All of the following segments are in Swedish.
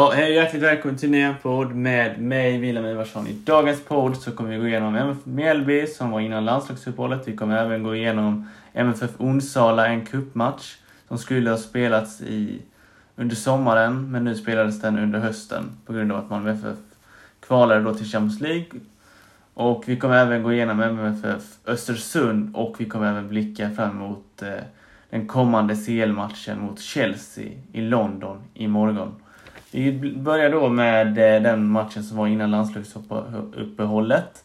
Ja, hej hjärtligt välkommen till en podd med mig, Wilhelm Ivarsson. I dagens podd så kommer vi gå igenom MFF Mjällby som var innan landslagsuppehållet. Vi kommer även gå igenom MFF Onsala, en kuppmatch som skulle ha spelats i, under sommaren men nu spelades den under hösten på grund av att Malmö FF kvalade då till Champions League. Och vi kommer även gå igenom MFF Östersund och vi kommer även blicka fram emot eh, den kommande CL-matchen mot Chelsea i London imorgon. Vi börjar då med eh, den matchen som var innan landslagsuppehållet.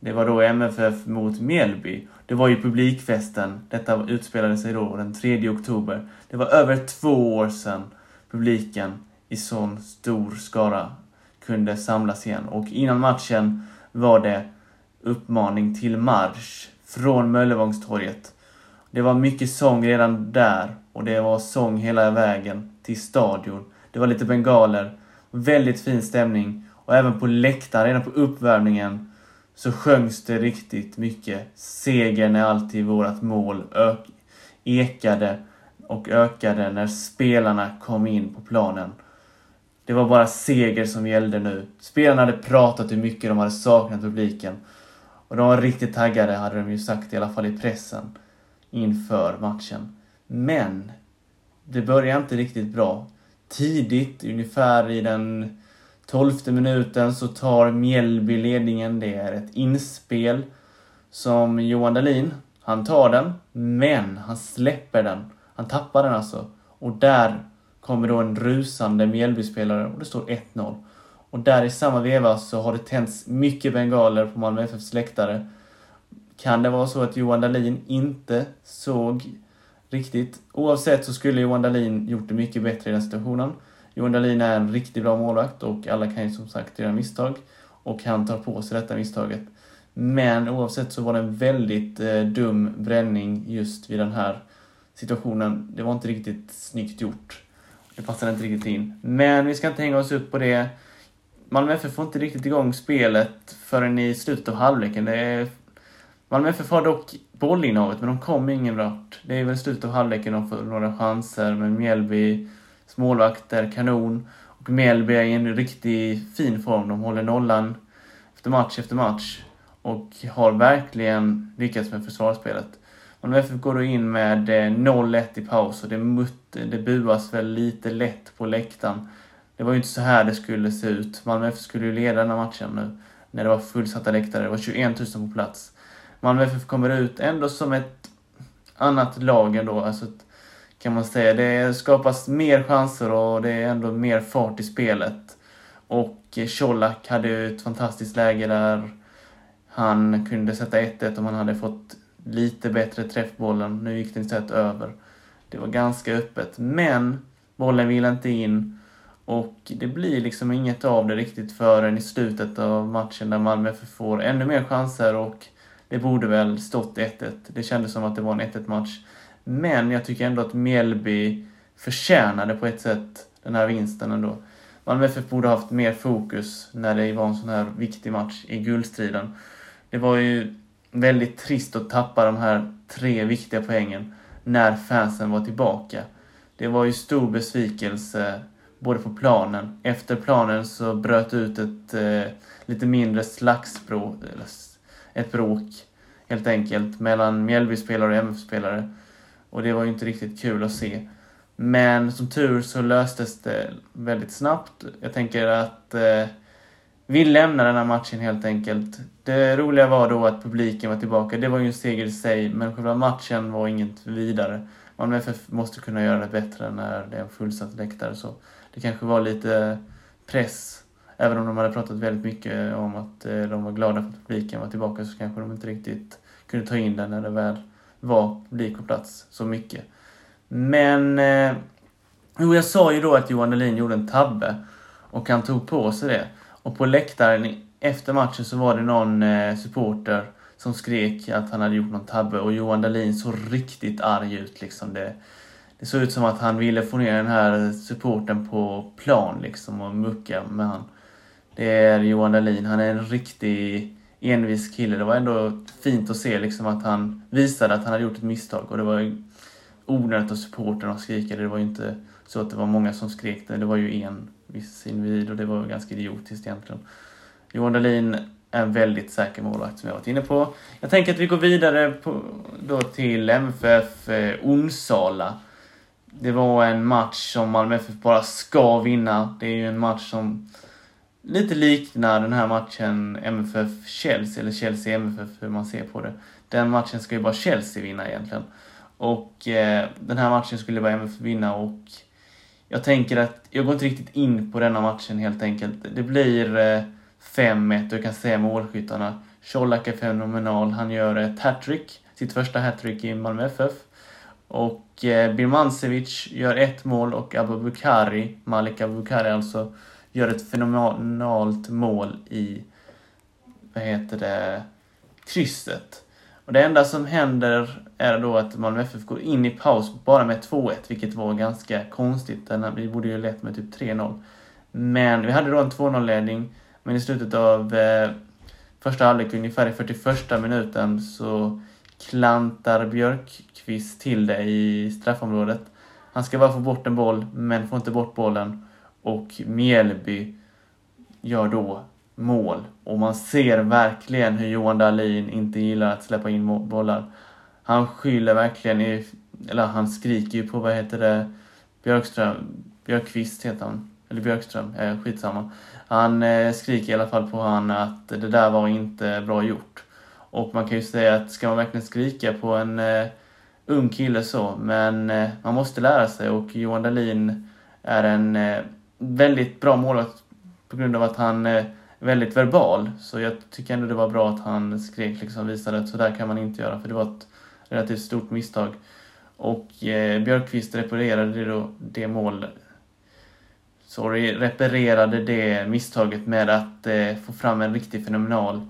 Det var då MFF mot Mjällby. Det var ju publikfesten. Detta utspelade sig då den 3 oktober. Det var över två år sedan publiken i sån stor skara kunde samlas igen. Och innan matchen var det uppmaning till marsch från Möllevångstorget. Det var mycket sång redan där och det var sång hela vägen till stadion. Det var lite bengaler, väldigt fin stämning och även på läktaren, redan på uppvärmningen, så sjöngs det riktigt mycket. Segern är alltid vårt mål, ök ekade och ökade när spelarna kom in på planen. Det var bara seger som gällde nu. Spelarna hade pratat hur mycket de hade saknat publiken. Och de var riktigt taggade, hade de ju sagt i alla fall i pressen, inför matchen. Men det började inte riktigt bra tidigt, ungefär i den tolfte minuten, så tar Mjällby ledningen. Det är ett inspel som Johan Dahlin, han tar den, men han släpper den. Han tappar den alltså. Och där kommer då en rusande Mjällby-spelare och det står 1-0. Och där i samma veva så har det tänts mycket bengaler på Malmö FFs läktare. Kan det vara så att Johan Dahlin inte såg riktigt. Oavsett så skulle Johan Dahlin gjort det mycket bättre i den situationen. Johan Dahlin är en riktigt bra målvakt och alla kan ju som sagt göra misstag. Och han tar på sig detta misstaget. Men oavsett så var det en väldigt eh, dum bränning just vid den här situationen. Det var inte riktigt snyggt gjort. Det passade inte riktigt in. Men vi ska inte hänga oss upp på det. Malmö FF får inte riktigt igång spelet förrän i slutet av halvleken. Det är Malmö FF har dock bollinnehavet, men de kom ingen vart. Det är väl slutet av halvleken de får några chanser, men Mjällby, målvakter, kanon. Och Mjällby är i en riktigt fin form. De håller nollan efter match efter match och har verkligen lyckats med försvarsspelet. Malmö FF går då in med eh, 0-1 i paus och det, mutt, det buas väl lite lätt på läktaren. Det var ju inte så här det skulle se ut. Malmö FF skulle ju leda den här matchen nu när det var fullsatta läktare. Det var 21 000 på plats. Malmö FF kommer ut ändå som ett annat lag ändå. Alltså, kan man säga. Det skapas mer chanser och det är ändå mer fart i spelet. Och Colak hade ju ett fantastiskt läge där han kunde sätta 1-1 om han hade fått lite bättre träffbollen. Nu gick den istället över. Det var ganska öppet, men bollen ville inte in. Och det blir liksom inget av det riktigt förrän i slutet av matchen där Malmö FF får ännu mer chanser och det borde väl stått 1-1. Det kändes som att det var en 1-1 match. Men jag tycker ändå att Mjällby förtjänade på ett sätt den här vinsten ändå. Malmö FF borde haft mer fokus när det var en sån här viktig match i guldstriden. Det var ju väldigt trist att tappa de här tre viktiga poängen när fansen var tillbaka. Det var ju stor besvikelse både på planen. Efter planen så bröt ut ett eh, lite mindre slagsbråk, ett bråk helt enkelt mellan Mjällby-spelare och MF-spelare. Och det var ju inte riktigt kul att se. Men som tur så löstes det väldigt snabbt. Jag tänker att eh, vi lämnar den här matchen helt enkelt. Det roliga var då att publiken var tillbaka. Det var ju en seger i sig, men själva matchen var inget vidare. Malmö FF måste kunna göra det bättre när det är en fullsatt läktare. Så det kanske var lite press Även om de hade pratat väldigt mycket om att eh, de var glada för att publiken var tillbaka så kanske de inte riktigt kunde ta in den när det väl var publik på plats så mycket. Men... Eh, jo, jag sa ju då att Johan Dahlin gjorde en tabbe och han tog på sig det. Och på läktaren efter matchen så var det någon eh, supporter som skrek att han hade gjort någon tabbe och Johan Dahlin såg riktigt arg ut liksom. Det, det såg ut som att han ville få ner den här supporten på plan liksom och mucka med han. Det är Johan Dahlin. Han är en riktig envis kille. Det var ändå fint att se liksom att han visade att han hade gjort ett misstag och det var onödigt att supportrarna skrika. Det var ju inte så att det var många som skrek det. Det var ju en viss individ och det var ganska idiotiskt egentligen. Johan Dahlin är en väldigt säker målvakt som jag varit inne på. Jag tänker att vi går vidare på, då till MFF eh, Onsala. Det var en match som Malmö FF bara ska vinna. Det är ju en match som lite liknar den här matchen MFF-Chelsea, eller Chelsea-MFF hur man ser på det. Den matchen ska ju bara Chelsea vinna egentligen. Och eh, den här matchen skulle bara MFF vinna och jag tänker att jag går inte riktigt in på denna matchen helt enkelt. Det blir eh, 5-1 och jag kan säga målskyttarna. Colak är fenomenal. Han gör ett hattrick, sitt första hattrick i Malmö FF. Och eh, Birmancevic gör ett mål och Abubakari, Malik Abubakari alltså, gör ett fenomenalt mål i, vad heter det, krysset. Och det enda som händer är då att Malmö FF går in i paus bara med 2-1, vilket var ganska konstigt. Vi borde ju lett med typ 3-0. Men vi hade då en 2-0-ledning, men i slutet av eh, första halvlek, ungefär i 41 minuten, så klantar Björkqvist till det i straffområdet. Han ska bara få bort en boll, men får inte bort bollen. Och Mjällby gör då mål. Och man ser verkligen hur Johan Dahlin inte gillar att släppa in bollar. Han skyller verkligen, i, eller han skriker ju på, vad heter det, Björkström, Björkqvist heter han. Eller Björkström, eh, skitsamma. Han eh, skriker i alla fall på han att det där var inte bra gjort. Och man kan ju säga att ska man verkligen skrika på en eh, ung kille så, men eh, man måste lära sig och Johan Dahlin är en eh, väldigt bra målvakt på grund av att han är väldigt verbal. Så jag tycker ändå det var bra att han skrek liksom visade att så där kan man inte göra för det var ett relativt stort misstag. Och eh, Björkqvist reparerade det, då, det mål sorry, reparerade det misstaget med att eh, få fram en riktigt fenomenal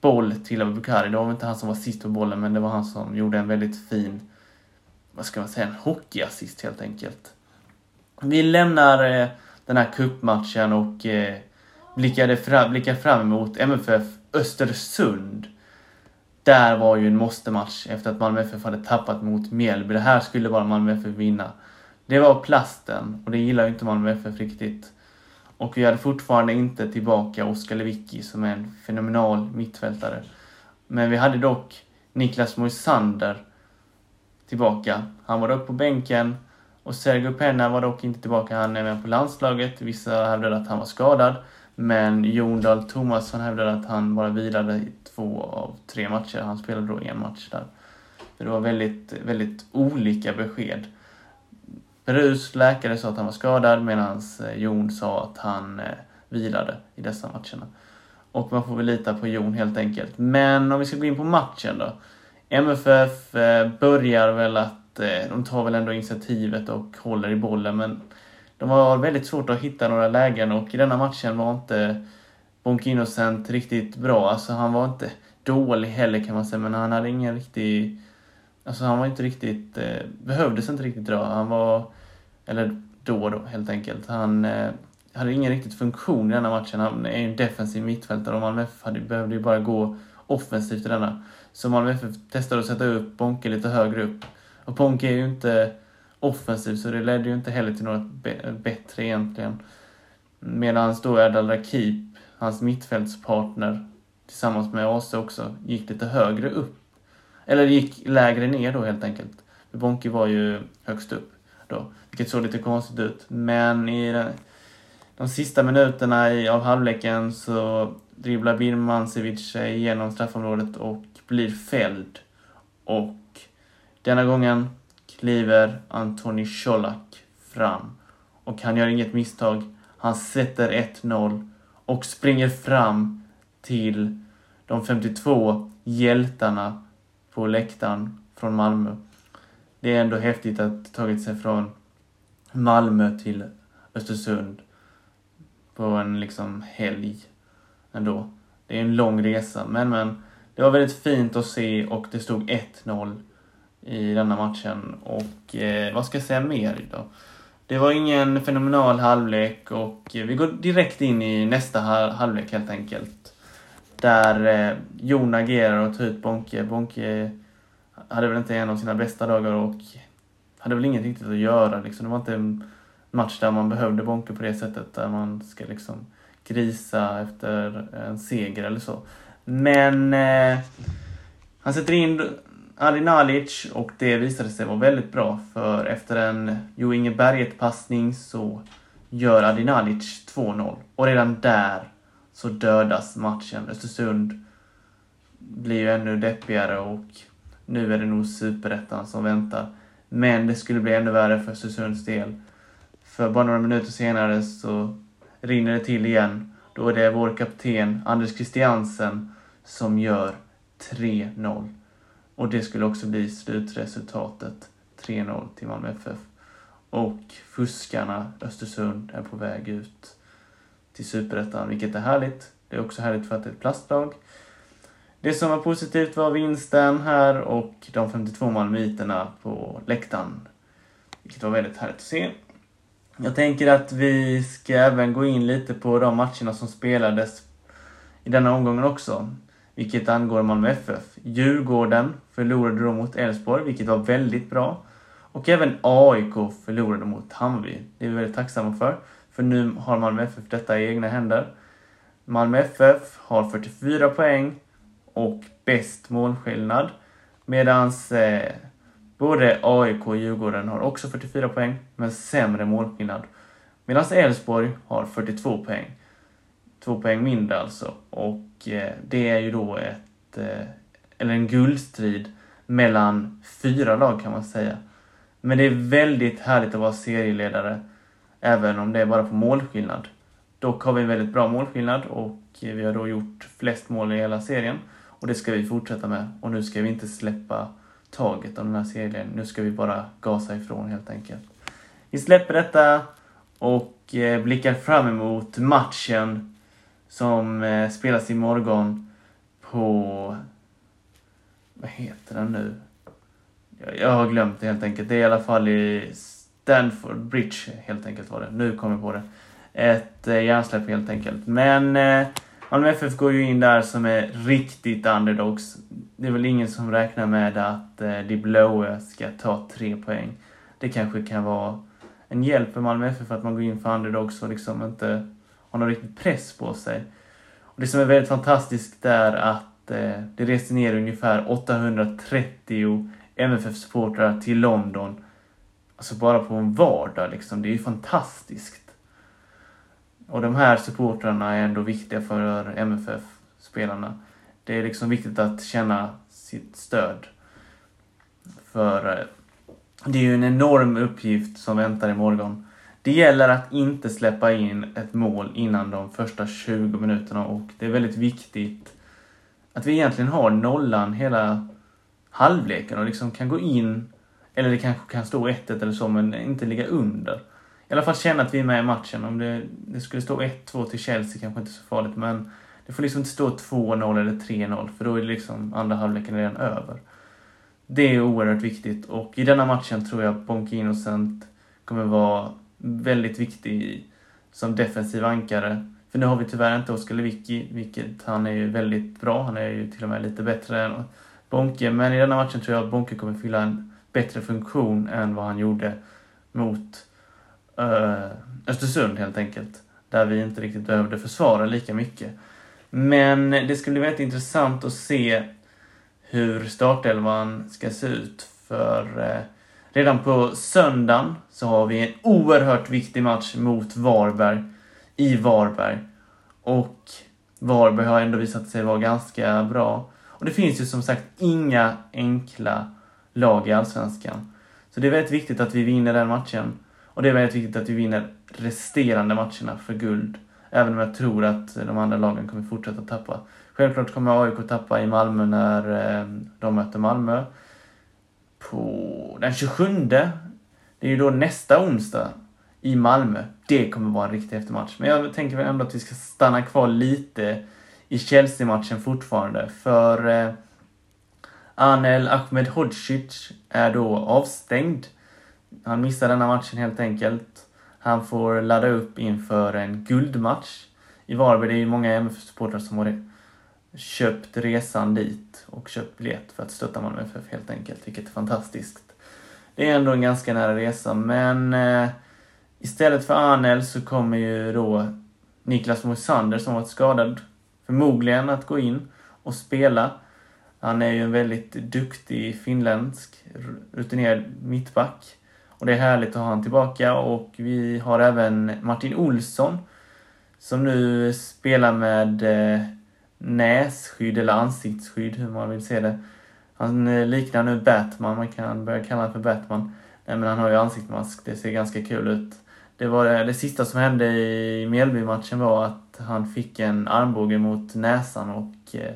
boll till Abubakari. Det var inte han som var sist på bollen, men det var han som gjorde en väldigt fin, vad ska man säga, en hockeyassist helt enkelt. Vi lämnar eh, den här kuppmatchen och eh, blickade fram, blickade fram emot MFF Östersund. Där var ju en måste-match efter att Malmö FF hade tappat mot Mjällby. Det här skulle bara Malmö FF vinna. Det var plasten och det gillar ju inte Malmö FF riktigt. Och vi hade fortfarande inte tillbaka Oskar Lewicki som är en fenomenal mittfältare. Men vi hade dock Niklas Moisander tillbaka. Han var dock på bänken och Sergio Penna var dock inte tillbaka. Han är med på landslaget. Vissa hävdade att han var skadad. Men Jon Dahl Tomasson hävdade att han bara vilade i två av tre matcher. Han spelade då en match där. Det var väldigt, väldigt olika besked. Perus läkare sa att han var skadad medan eh, Jon sa att han eh, vilade i dessa matcherna. Och man får väl lita på Jon helt enkelt. Men om vi ska gå in på matchen då. MFF eh, börjar väl att, Eh, de tar väl ändå initiativet och håller i bollen men de har väldigt svårt att hitta några lägen och i denna matchen var inte Bonk Innocent riktigt bra. Alltså han var inte dålig heller kan man säga men han hade ingen riktig Alltså han var inte riktigt, eh, behövdes inte riktigt bra. Han var, eller då då helt enkelt. Han eh, hade ingen riktigt funktion i denna matchen. Han är ju en defensiv mittfältare och Malmö FF hade, behövde ju bara gå offensivt i denna. Så Malmö FF testade att sätta upp Bonke lite högre upp. Och Bonke är ju inte offensiv så det ledde ju inte heller till något bättre egentligen. Medan då Erdal Rakip, hans mittfältspartner, tillsammans med Ase också, gick lite högre upp eller gick lägre ner då helt enkelt. Bonke var ju högst upp då, vilket såg lite konstigt ut. Men i den, de sista minuterna i, av halvleken så dribblar Birmancevic sig igenom straffområdet och blir fälld. Och denna gången kliver Antoni Colak fram. Och han gör inget misstag. Han sätter 1-0 och springer fram till de 52 hjältarna på läktaren från Malmö. Det är ändå häftigt att tagit sig från Malmö till Östersund på en liksom helg ändå. Det är en lång resa, men men det var väldigt fint att se och det stod 1-0 i denna matchen. Och eh, vad ska jag säga mer då? Det var ingen fenomenal halvlek och vi går direkt in i nästa halvlek helt enkelt. Där eh, Jon agerar och tar ut Bonke. Bonke hade väl inte en av sina bästa dagar och hade väl inget riktigt att göra. Liksom. Det var inte en match där man behövde Bonke på det sättet, där man ska liksom grisa efter en seger eller så. Men eh, han sätter in Adi Nalic och det visade sig vara väldigt bra för efter en Jo Inge Berget-passning så gör Adi Nalic 2-0 och redan där så dödas matchen. Östersund blir ju ännu deppigare och nu är det nog superettan som väntar. Men det skulle bli ännu värre för Östersunds del. För bara några minuter senare så rinner det till igen. Då är det vår kapten Anders Christiansen som gör 3-0. Och det skulle också bli slutresultatet. 3-0 till Malmö FF. Och fuskarna Östersund är på väg ut till Superettan, vilket är härligt. Det är också härligt för att det är ett plastlag. Det som var positivt var vinsten här och de 52 malmöiterna på läktaren. Vilket var väldigt härligt att se. Jag tänker att vi ska även gå in lite på de matcherna som spelades i denna omgången också. Vilket angår Malmö FF. Djurgården förlorade då mot Elfsborg, vilket var väldigt bra. Och även AIK förlorade mot Hammarby. Det är vi väldigt tacksamma för. För nu har Malmö FF detta i egna händer. Malmö FF har 44 poäng och bäst målskillnad. Medan eh, både AIK och Djurgården har också 44 poäng, men sämre målskillnad. Medan Elfsborg har 42 poäng. Två poäng mindre alltså. Och eh, det är ju då ett, eh, eller en guldstrid mellan fyra lag kan man säga. Men det är väldigt härligt att vara serieledare, även om det är bara på målskillnad. Dock har vi en väldigt bra målskillnad och vi har då gjort flest mål i hela serien. Och det ska vi fortsätta med. Och nu ska vi inte släppa taget om den här serien. Nu ska vi bara gasa ifrån helt enkelt. Vi släpper detta och eh, blickar fram emot matchen som eh, spelas imorgon på... Vad heter den nu? Jag har glömt det helt enkelt. Det är i alla fall i Stanford Bridge helt enkelt var det. Nu kommer jag på det. Ett eh, hjärnsläpp helt enkelt. Men eh, Malmö FF går ju in där som är riktigt underdogs. Det är väl ingen som räknar med att eh, de blåa ska ta tre poäng. Det kanske kan vara en hjälp för Malmö FF att man går in för underdogs och liksom inte har någon riktig press på sig. Och det som är väldigt fantastiskt är att eh, det reste ner ungefär 830 MFF-supportrar till London. Alltså bara på en vardag liksom. Det är ju fantastiskt. Och de här supportrarna är ändå viktiga för MFF-spelarna. Det är liksom viktigt att känna sitt stöd. För eh, det är ju en enorm uppgift som väntar imorgon. Det gäller att inte släppa in ett mål innan de första 20 minuterna och det är väldigt viktigt att vi egentligen har nollan hela halvleken och liksom kan gå in, eller det kanske kan stå 1-1 eller så, men inte ligga under i alla fall känna att vi är med i matchen. Om det, det skulle stå 1-2 till Chelsea kanske inte så farligt, men det får liksom inte stå 2-0 eller 3-0, för då är det liksom andra halvleken redan över. Det är oerhört viktigt och i denna matchen tror jag Bonke Innocent kommer vara väldigt viktig som defensiv ankare. För nu har vi tyvärr inte Oskar Lewicki, vilket han är ju väldigt bra. Han är ju till och med lite bättre än Bonke. Men i denna matchen tror jag att Bonke kommer fylla en bättre funktion än vad han gjorde mot uh, Östersund helt enkelt. Där vi inte riktigt behövde försvara lika mycket. Men det ska bli väldigt intressant att se hur startelvan ska se ut. För uh, redan på söndagen så har vi en oerhört viktig match mot Varberg i Varberg. Och Varberg har ändå visat sig vara ganska bra. Och det finns ju som sagt inga enkla lag i Allsvenskan. Så det är väldigt viktigt att vi vinner den matchen. Och det är väldigt viktigt att vi vinner resterande matcherna för guld. Även om jag tror att de andra lagen kommer fortsätta tappa. Självklart kommer AIK tappa i Malmö när eh, de möter Malmö. På den 27. Det är ju då nästa onsdag i Malmö. Det kommer vara en riktig eftermatch. Men jag tänker ändå att vi ska stanna kvar lite i Chelsea-matchen fortfarande. För eh, Anel Ahmedhodzic är då avstängd han missar denna matchen helt enkelt. Han får ladda upp inför en guldmatch i Varberg. Det är ju många MFF-supportrar som har köpt resan dit och köpt biljett för att stötta Malmö FF helt enkelt, vilket är fantastiskt. Det är ändå en ganska nära resa, men eh, Istället för Arnel så kommer ju då Niklas Moisander som varit skadad förmodligen att gå in och spela. Han är ju en väldigt duktig finländsk rutinerad mittback. Och det är härligt att ha honom tillbaka och vi har även Martin Olsson som nu spelar med eh, nässkydd eller ansiktsskydd, hur man vill se det. Han eh, liknar nu Batman, man kan börja kalla honom för Batman. Nej men han har ju ansiktsmask, det ser ganska kul ut. Det, var det, det sista som hände i Mjällby-matchen var att han fick en armbåge mot näsan och eh,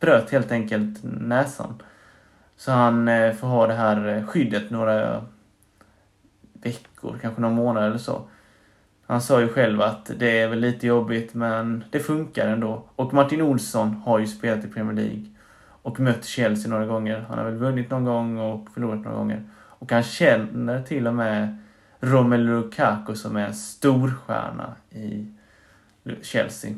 bröt helt enkelt näsan. Så han eh, får ha det här eh, skyddet några veckor, kanske några månader eller så. Han sa ju själv att det är väl lite jobbigt men det funkar ändå. Och Martin Olsson har ju spelat i Premier League och mött Chelsea några gånger. Han har väl vunnit någon gång och förlorat några gånger. Och han känner till och med Romelu Lukaku som är en storstjärna i Chelsea.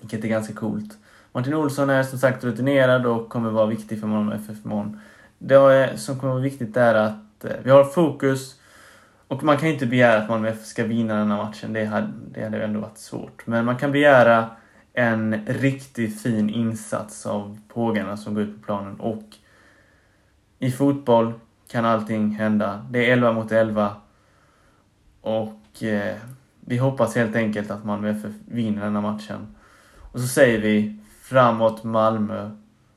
Vilket är ganska coolt. Martin Olsson är som sagt rutinerad och kommer vara viktig för Malmö FF imorgon. Det som kommer vara viktigt är att eh, vi har fokus och man kan ju inte begära att Malmö FF ska vinna den här matchen. Det hade, det hade ändå varit svårt. Men man kan begära en riktigt fin insats av pågarna som går ut på planen och i fotboll kan allting hända. Det är 11 mot 11 och eh, vi hoppas helt enkelt att Malmö FF vinner den här matchen. Och så säger vi framåt Malmö,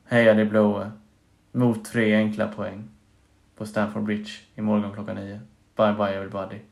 heja de blåa, mot tre enkla poäng på Stamford Bridge imorgon klockan nio. Bye bye everybody.